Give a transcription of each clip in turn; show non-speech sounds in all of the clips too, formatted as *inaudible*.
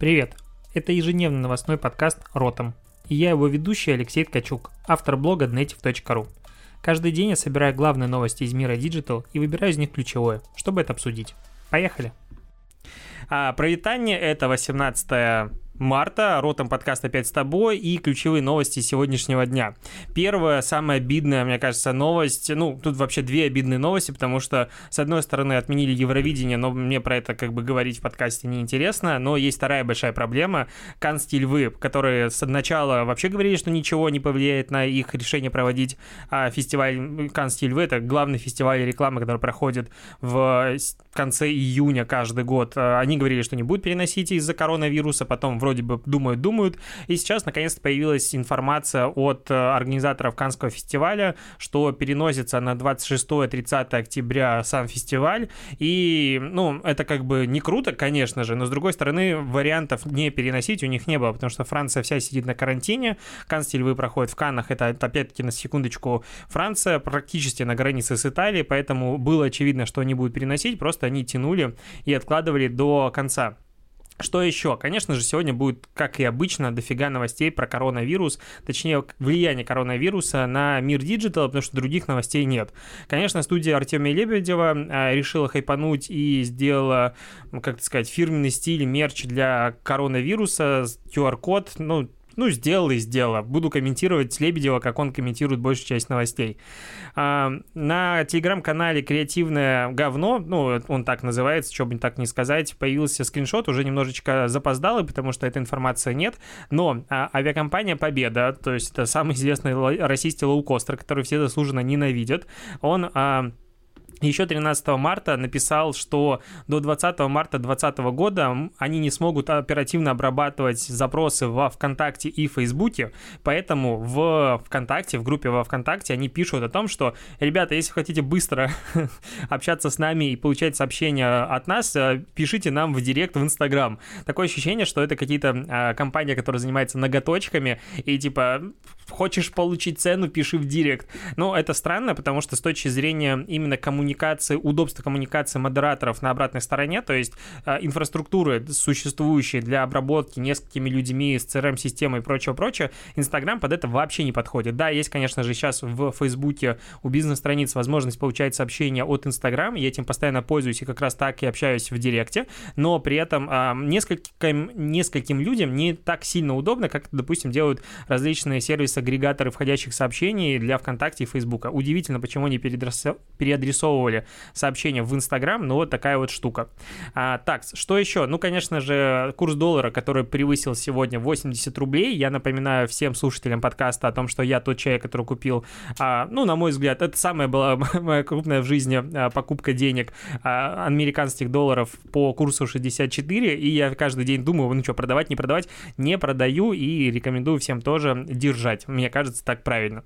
Привет! Это ежедневный новостной подкаст «Ротом». И я его ведущий Алексей Ткачук, автор блога Dnetiv.ru. Каждый день я собираю главные новости из мира Digital и выбираю из них ключевое, чтобы это обсудить. Поехали! А, провитание это 18 марта. Ротом подкаст опять с тобой и ключевые новости сегодняшнего дня. Первая, самая обидная, мне кажется, новость. Ну, тут вообще две обидные новости, потому что, с одной стороны, отменили Евровидение, но мне про это как бы говорить в подкасте неинтересно. Но есть вторая большая проблема. Канстиль Вы, которые сначала вообще говорили, что ничего не повлияет на их решение проводить а фестиваль Канстиль Вы. Это главный фестиваль рекламы, который проходит в конце июня каждый год. Они говорили, что не будут переносить из-за коронавируса, потом вроде вроде бы думают, думают. И сейчас наконец-то появилась информация от э, организаторов Канского фестиваля, что переносится на 26-30 октября сам фестиваль. И, ну, это как бы не круто, конечно же, но с другой стороны, вариантов не переносить у них не было, потому что Франция вся сидит на карантине, Каннские львы проходит в Каннах, это, это опять-таки на секундочку Франция, практически на границе с Италией, поэтому было очевидно, что они будут переносить, просто они тянули и откладывали до конца. Что еще? Конечно же, сегодня будет, как и обычно, дофига новостей про коронавирус, точнее, влияние коронавируса на мир digital а, потому что других новостей нет. Конечно, студия Артемия Лебедева а, решила хайпануть и сделала, как сказать, фирменный стиль мерч для коронавируса, QR-код, ну, ну, сделал и сделал. Буду комментировать Лебедева, как он комментирует большую часть новостей. А, на телеграм-канале «Креативное говно», ну, он так называется, что бы так не сказать, появился скриншот, уже немножечко запоздалый, потому что этой информации нет, но а, авиакомпания «Победа», то есть это самый известный российский лоукостер, который все заслуженно ненавидят, он... А, еще 13 марта написал, что до 20 марта 2020 года они не смогут оперативно обрабатывать запросы во ВКонтакте и Фейсбуке, поэтому в ВКонтакте, в группе во ВКонтакте они пишут о том, что, ребята, если хотите быстро *laughs* общаться с нами и получать сообщения от нас, э, пишите нам в директ в Инстаграм. Такое ощущение, что это какие-то а, компания, которая занимается ноготочками, и типа, хочешь получить цену, пиши в директ. Но это странно, потому что с точки зрения именно коммуникации коммуникации, удобства коммуникации модераторов на обратной стороне, то есть э, инфраструктуры, существующие для обработки несколькими людьми с CRM-системой и прочего-прочего, Инстаграм под это вообще не подходит. Да, есть, конечно же, сейчас в Фейсбуке у бизнес-страниц возможность получать сообщения от Инстаграм, я этим постоянно пользуюсь и как раз так и общаюсь в Директе, но при этом э, нескольким, нескольким людям не так сильно удобно, как, допустим, делают различные сервисы-агрегаторы входящих сообщений для ВКонтакте и Фейсбука. Удивительно, почему они переадресовывают засовывали сообщения в Инстаграм, но вот такая вот штука. А, так, что еще? Ну, конечно же, курс доллара, который превысил сегодня 80 рублей. Я напоминаю всем слушателям подкаста о том, что я тот человек, который купил, а, ну, на мой взгляд, это самая была *laughs* моя крупная в жизни а, покупка денег а, американских долларов по курсу 64, и я каждый день думаю, ну что, продавать, не продавать, не продаю и рекомендую всем тоже держать. Мне кажется, так правильно.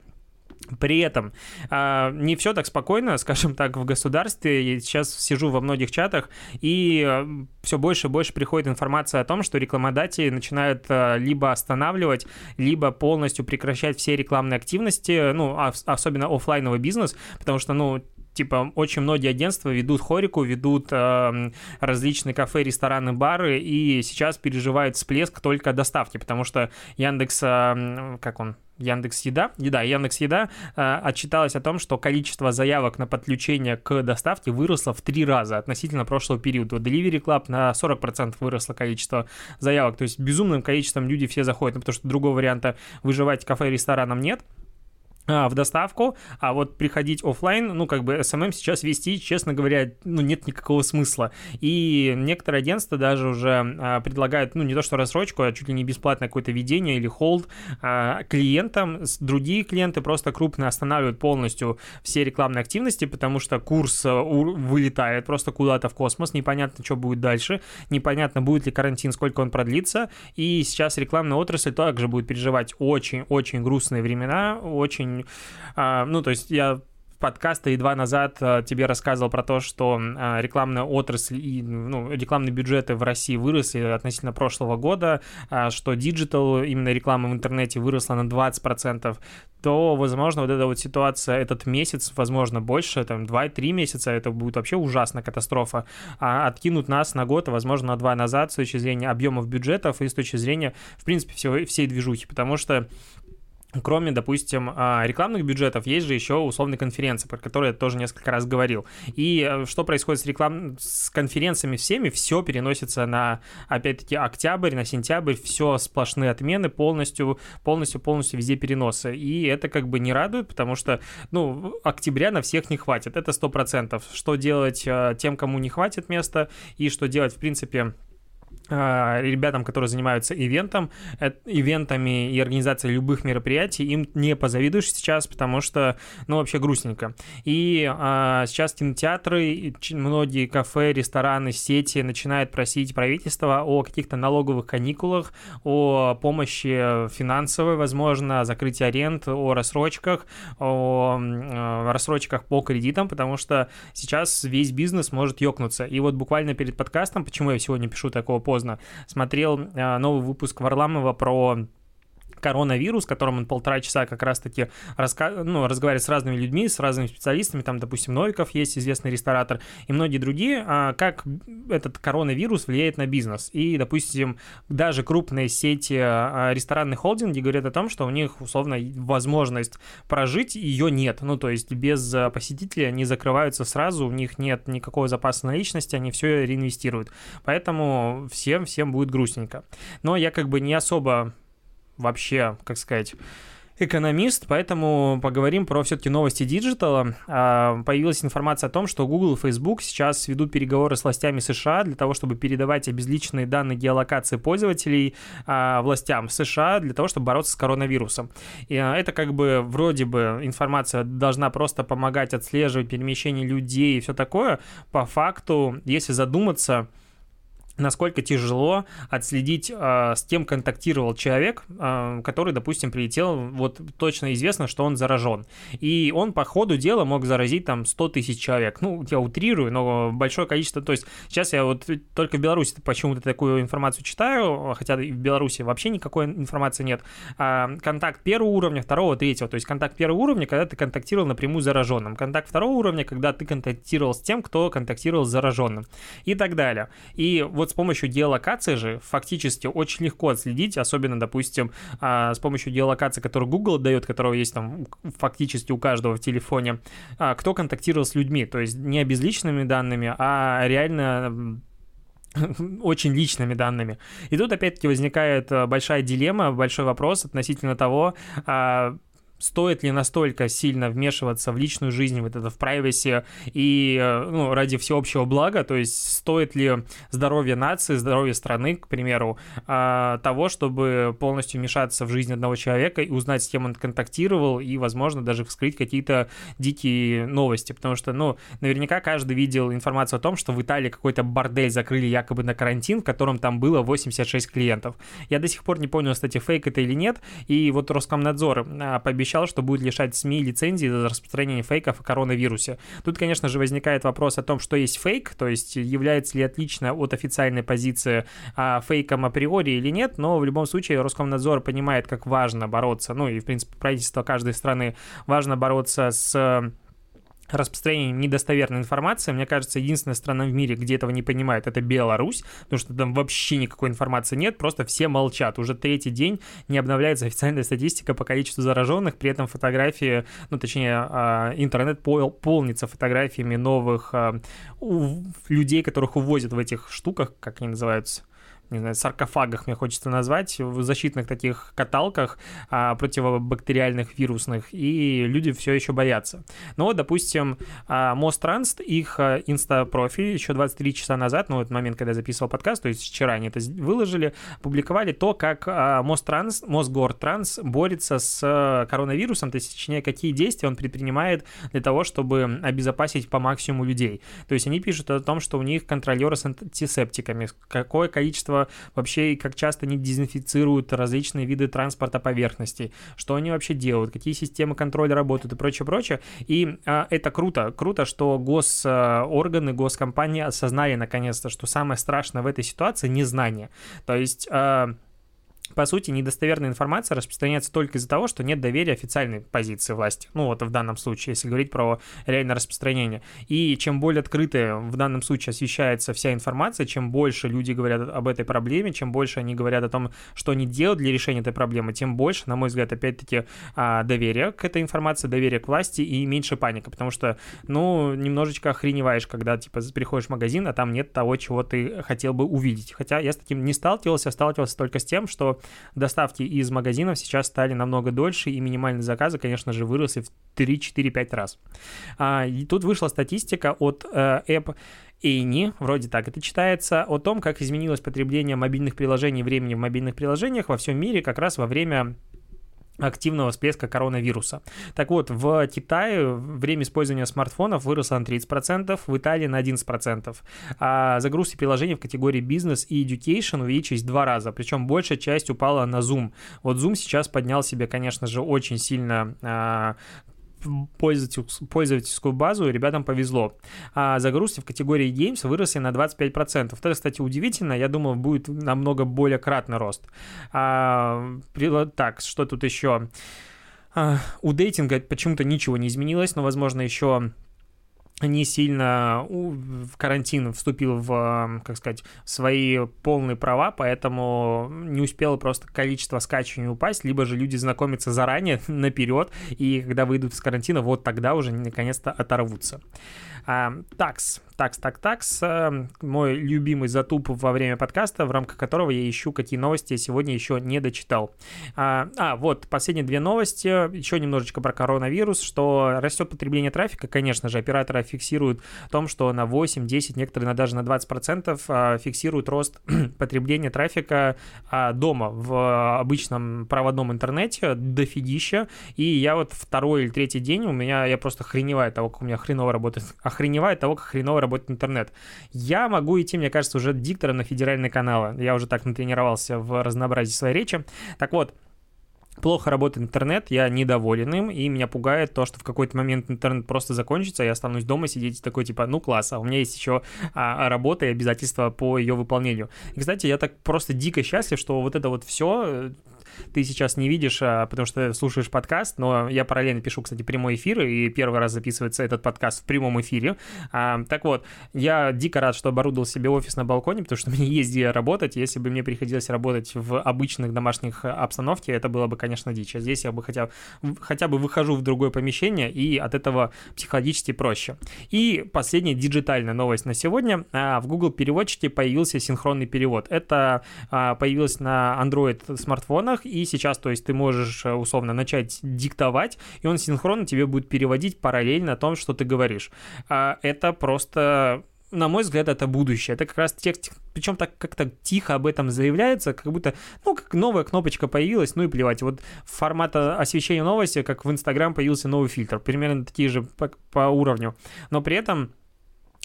При этом э, не все так спокойно, *laughs* скажем так, в государстве. Я сейчас сижу во многих чатах, и а, все больше и больше приходит информация о том, что рекламодатели начинают э, либо останавливать, либо полностью прекращать все рекламные активности, ну, а, особенно офлайновый бизнес, потому что, ну, типа, очень многие агентства ведут хорику, ведут э, различные кафе, рестораны, бары, и сейчас переживают всплеск только доставки, потому что Яндекс, э, как он, Яндекс Еда, еда, Яндекс Еда э, отчиталась о том, что количество заявок на подключение к доставке выросло в три раза относительно прошлого периода. Delivery Club на 40% выросло количество заявок, то есть безумным количеством люди все заходят, ну, потому что другого варианта выживать кафе ресторанам нет в доставку, а вот приходить офлайн, ну, как бы SMM сейчас вести, честно говоря, ну, нет никакого смысла. И некоторые агентства даже уже а, предлагают, ну, не то что рассрочку, а чуть ли не бесплатное какое-то ведение или холд а, клиентам. Другие клиенты просто крупно останавливают полностью все рекламные активности, потому что курс а, вылетает просто куда-то в космос, непонятно, что будет дальше, непонятно, будет ли карантин, сколько он продлится, и сейчас рекламная отрасль также будет переживать очень-очень грустные времена, очень а, ну, то есть я подкаста и два назад э, тебе рассказывал про то, что э, рекламная отрасль и ну, рекламные бюджеты в России выросли относительно прошлого года, что digital, именно реклама в интернете выросла на 20%, то, возможно, вот эта вот ситуация этот месяц, возможно, больше, там, 2-3 месяца, это будет вообще ужасная катастрофа, а откинут нас на год, возможно, на два назад с точки зрения объемов бюджетов и с точки зрения, в принципе, всего, всей движухи, потому что Кроме, допустим, а, рекламных бюджетов, есть же еще условные конференции, про которые я тоже несколько раз говорил. И э, что происходит с реклам... с конференциями всеми, все переносится на, опять-таки, октябрь, на сентябрь, все сплошные отмены, полностью, полностью, полностью везде переносы. И это как бы не радует, потому что, ну, октября на всех не хватит, это сто процентов. Что делать э, тем, кому не хватит места, и что делать, в принципе, ребятам, которые занимаются ивентом, э, ивентами и организацией любых мероприятий, им не позавидуешь сейчас, потому что, ну, вообще грустненько. И а, сейчас кинотеатры, многие кафе, рестораны, сети начинают просить правительство о каких-то налоговых каникулах, о помощи финансовой, возможно, о закрытии аренд, о рассрочках, о, о рассрочках по кредитам, потому что сейчас весь бизнес может ёкнуться. И вот буквально перед подкастом, почему я сегодня пишу такого поздно, смотрел э, новый выпуск Варламова про коронавирус, которым он полтора часа как раз-таки раска... ну, разговаривает с разными людьми, с разными специалистами, там, допустим, Новиков есть известный ресторатор и многие другие, а как этот коронавирус влияет на бизнес. И, допустим, даже крупные сети а, ресторанных холдинги говорят о том, что у них, условно, возможность прожить ее нет. Ну, то есть без посетителей они закрываются сразу, у них нет никакого запаса наличности, они все реинвестируют. Поэтому всем, всем будет грустненько. Но я как бы не особо вообще, как сказать, экономист, поэтому поговорим про все-таки новости диджитала. А, появилась информация о том, что Google и Facebook сейчас ведут переговоры с властями США для того, чтобы передавать обезличенные данные геолокации пользователей а, властям США для того, чтобы бороться с коронавирусом. И а, это как бы вроде бы информация должна просто помогать отслеживать перемещение людей и все такое. По факту, если задуматься, насколько тяжело отследить, э, с кем контактировал человек, э, который, допустим, прилетел, вот точно известно, что он заражен. И он по ходу дела мог заразить там 100 тысяч человек. Ну, я утрирую, но большое количество, то есть сейчас я вот только в Беларуси почему-то такую информацию читаю, хотя в Беларуси вообще никакой информации нет. А контакт первого уровня, второго, третьего, то есть контакт первого уровня, когда ты контактировал напрямую с зараженным. Контакт второго уровня, когда ты контактировал с тем, кто контактировал с зараженным. И так далее. И вот вот с помощью геолокации же фактически очень легко отследить, особенно, допустим, а, с помощью геолокации, которую Google дает, которого есть там фактически у каждого в телефоне, а, кто контактировал с людьми, то есть не обезличенными данными, а реально *laughs* очень личными данными. И тут опять-таки возникает а, большая дилемма, большой вопрос относительно того, стоит ли настолько сильно вмешиваться в личную жизнь, вот это в privacy и э, ну, ради всеобщего блага, то есть стоит ли здоровье нации, здоровье страны, к примеру, а, того, чтобы полностью вмешаться в жизнь одного человека и узнать, с кем он контактировал, и, возможно, даже вскрыть какие-то дикие новости, потому что, ну, наверняка каждый видел информацию о том, что в Италии какой-то бордель закрыли якобы на карантин, в котором там было 86 клиентов. Я до сих пор не понял, кстати, фейк это или нет, и вот Роскомнадзор а, пообещал пообещал, что будет лишать СМИ лицензии за распространение фейков о коронавирусе. Тут, конечно же, возникает вопрос о том, что есть фейк, то есть является ли отлично от официальной позиции а, фейком априори или нет, но в любом случае Роскомнадзор понимает, как важно бороться, ну и, в принципе, правительство каждой страны важно бороться с распространением недостоверной информации. Мне кажется, единственная страна в мире, где этого не понимают, это Беларусь, потому что там вообще никакой информации нет, просто все молчат. Уже третий день не обновляется официальная статистика по количеству зараженных, при этом фотографии, ну, точнее, а, интернет полнится фотографиями новых а, людей, которых увозят в этих штуках, как они называются, не знаю, саркофагах, мне хочется назвать, в защитных таких каталках а, противобактериальных, вирусных, и люди все еще боятся. Но, допустим, а, Мостранс, их а, инста-профиль еще 23 часа назад, ну, этот момент, когда я записывал подкаст, то есть вчера они это выложили, публиковали то, как а, Мостранс, Мосгортранс борется с а, коронавирусом, то есть, точнее, какие действия он предпринимает для того, чтобы обезопасить по максимуму людей. То есть они пишут о том, что у них контролеры с антисептиками, какое количество количество, вообще, и как часто они дезинфицируют различные виды транспорта поверхностей, что они вообще делают, какие системы контроля работают и прочее, прочее. И а, это круто. Круто, что госорганы, госкомпании осознали наконец-то, что самое страшное в этой ситуации – незнание. То есть... А, по сути, недостоверная информация распространяется только из-за того, что нет доверия официальной позиции власти. Ну, вот в данном случае, если говорить про реальное распространение. И чем более открытая в данном случае освещается вся информация, чем больше люди говорят об этой проблеме, чем больше они говорят о том, что они делают для решения этой проблемы, тем больше, на мой взгляд, опять-таки, а, доверия к этой информации, доверия к власти и меньше паника. Потому что, ну, немножечко охреневаешь, когда, типа, приходишь в магазин, а там нет того, чего ты хотел бы увидеть. Хотя я с таким не сталкивался, сталкивался только с тем, что доставки из магазинов сейчас стали намного дольше, и минимальные заказы, конечно же, выросли в 3-4-5 раз. А, и тут вышла статистика от э, App Эйни, вроде так это читается, о том, как изменилось потребление мобильных приложений, времени в мобильных приложениях во всем мире как раз во время активного всплеска коронавируса. Так вот, в Китае время использования смартфонов выросло на 30%, в Италии на 11%, а загрузки приложений в категории бизнес и education увеличились два раза, причем большая часть упала на Zoom. Вот Zoom сейчас поднял себе, конечно же, очень сильно а, пользовательскую, базу ребятам повезло. А загрузки в категории Games выросли на 25%. Это, кстати, удивительно. Я думал, будет намного более кратный рост. А, так, что тут еще? А, у дейтинга почему-то ничего не изменилось, но, возможно, еще не сильно в карантин вступил в, как сказать, свои полные права, поэтому не успело просто количество скачиваний упасть, либо же люди знакомятся заранее, *laughs* наперед, и когда выйдут из карантина, вот тогда уже наконец-то оторвутся. А, такс, такс, так, такс, э, мой любимый затуп во время подкаста, в рамках которого я ищу, какие новости я сегодня еще не дочитал. А, а, вот, последние две новости, еще немножечко про коронавирус, что растет потребление трафика, конечно же, операторы фиксируют в том, что на 8, 10, некоторые даже на 20% а, фиксируют рост *clears throat* потребления трафика а, дома в обычном проводном интернете дофигища, и я вот второй или третий день у меня, я просто охреневаю того, как у меня хреново работает, охреневаю того, как хреново работает интернет. Я могу идти, мне кажется, уже диктором на федеральные каналы, я уже так натренировался в разнообразии своей речи. Так вот, плохо работает интернет, я недоволен им, и меня пугает то, что в какой-то момент интернет просто закончится, я останусь дома сидеть такой, типа, ну класс, а у меня есть еще а, работа и обязательства по ее выполнению. И, кстати, я так просто дико счастлив, что вот это вот все ты сейчас не видишь, а, потому что слушаешь подкаст, но я параллельно пишу, кстати, прямой эфир, и первый раз записывается этот подкаст в прямом эфире. А, так вот, я дико рад, что оборудовал себе офис на балконе, потому что *laughs* мне есть где работать. Если бы мне приходилось работать в обычных домашних обстановке, это было бы, конечно, дичь. А здесь я бы хотя, хотя бы выхожу в другое помещение, и от этого психологически проще. И последняя диджитальная новость на сегодня. А, в Google переводчике появился синхронный перевод. Это появилось на Android смартфонах, и сейчас, то есть ты можешь э, условно начать диктовать, и он синхронно тебе будет переводить параллельно о том, что ты говоришь. А это просто на мой взгляд, это будущее. Это как раз текст, причем так как-то тихо об этом заявляется, как будто, ну, как новая кнопочка появилась, ну и плевать. Вот формата освещения новости, как в Инстаграм появился новый фильтр, примерно такие же по, по уровню. Но при этом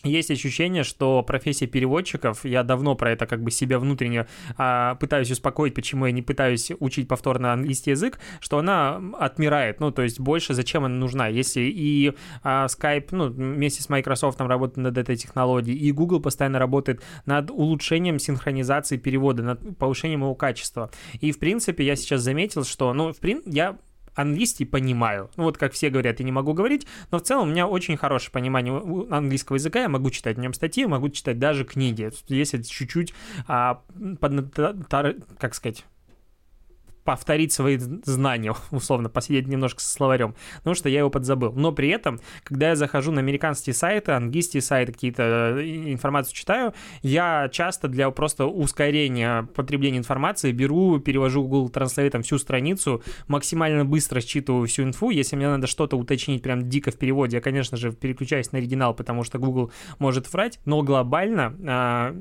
есть ощущение, что профессия переводчиков, я давно про это как бы себя внутренне а, пытаюсь успокоить, почему я не пытаюсь учить повторно английский язык, что она отмирает, ну, то есть больше зачем она нужна, если и а, Skype, ну, вместе с Microsoft работает над этой технологией, и Google постоянно работает над улучшением синхронизации перевода, над повышением его качества. И, в принципе, я сейчас заметил, что, ну, в принципе, я английский понимаю. Ну, вот как все говорят, я не могу говорить, но в целом у меня очень хорошее понимание английского языка, я могу читать в нем статьи, могу читать даже книги, если чуть-чуть, а, под, как сказать, повторить свои знания, *laughs* условно, посидеть немножко со словарем, потому что я его подзабыл. Но при этом, когда я захожу на американские сайты, английские сайты, какие-то э, информацию читаю, я часто для просто ускорения потребления информации беру, перевожу Google Translate всю страницу, максимально быстро считываю всю инфу. Если мне надо что-то уточнить прям дико в переводе, я, конечно же, переключаюсь на оригинал, потому что Google может врать, но глобально а,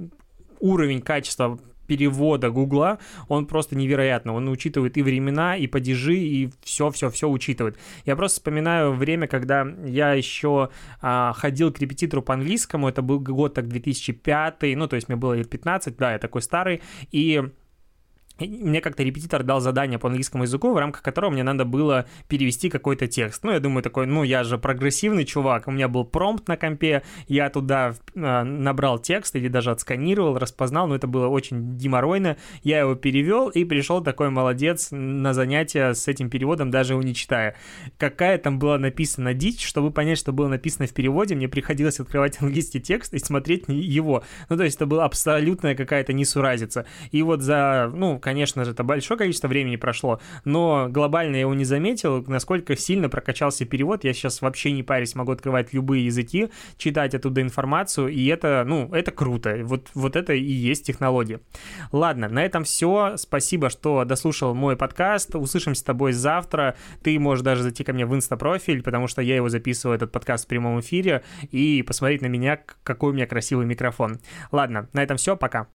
уровень качества перевода Гугла, он просто невероятно. Он учитывает и времена, и падежи, и все-все-все учитывает. Я просто вспоминаю время, когда я еще а, ходил к репетитору по английскому, это был год так 2005, ну, то есть мне было лет 15, да, я такой старый, и мне как-то репетитор дал задание по английскому языку, в рамках которого мне надо было перевести какой-то текст. Ну, я думаю, такой, ну, я же прогрессивный чувак, у меня был промпт на компе, я туда э, набрал текст или даже отсканировал, распознал, но это было очень геморройно. Я его перевел и пришел такой молодец на занятие с этим переводом, даже его не читая. Какая там была написана дичь, чтобы понять, что было написано в переводе, мне приходилось открывать английский текст и смотреть его. Ну, то есть это была абсолютная какая-то несуразица. И вот за, ну, конечно же, это большое количество времени прошло, но глобально я его не заметил, насколько сильно прокачался перевод. Я сейчас вообще не парюсь, могу открывать любые языки, читать оттуда информацию, и это, ну, это круто. Вот, вот это и есть технология. Ладно, на этом все. Спасибо, что дослушал мой подкаст. Услышимся с тобой завтра. Ты можешь даже зайти ко мне в инстапрофиль, потому что я его записываю, этот подкаст в прямом эфире, и посмотреть на меня, какой у меня красивый микрофон. Ладно, на этом все. Пока.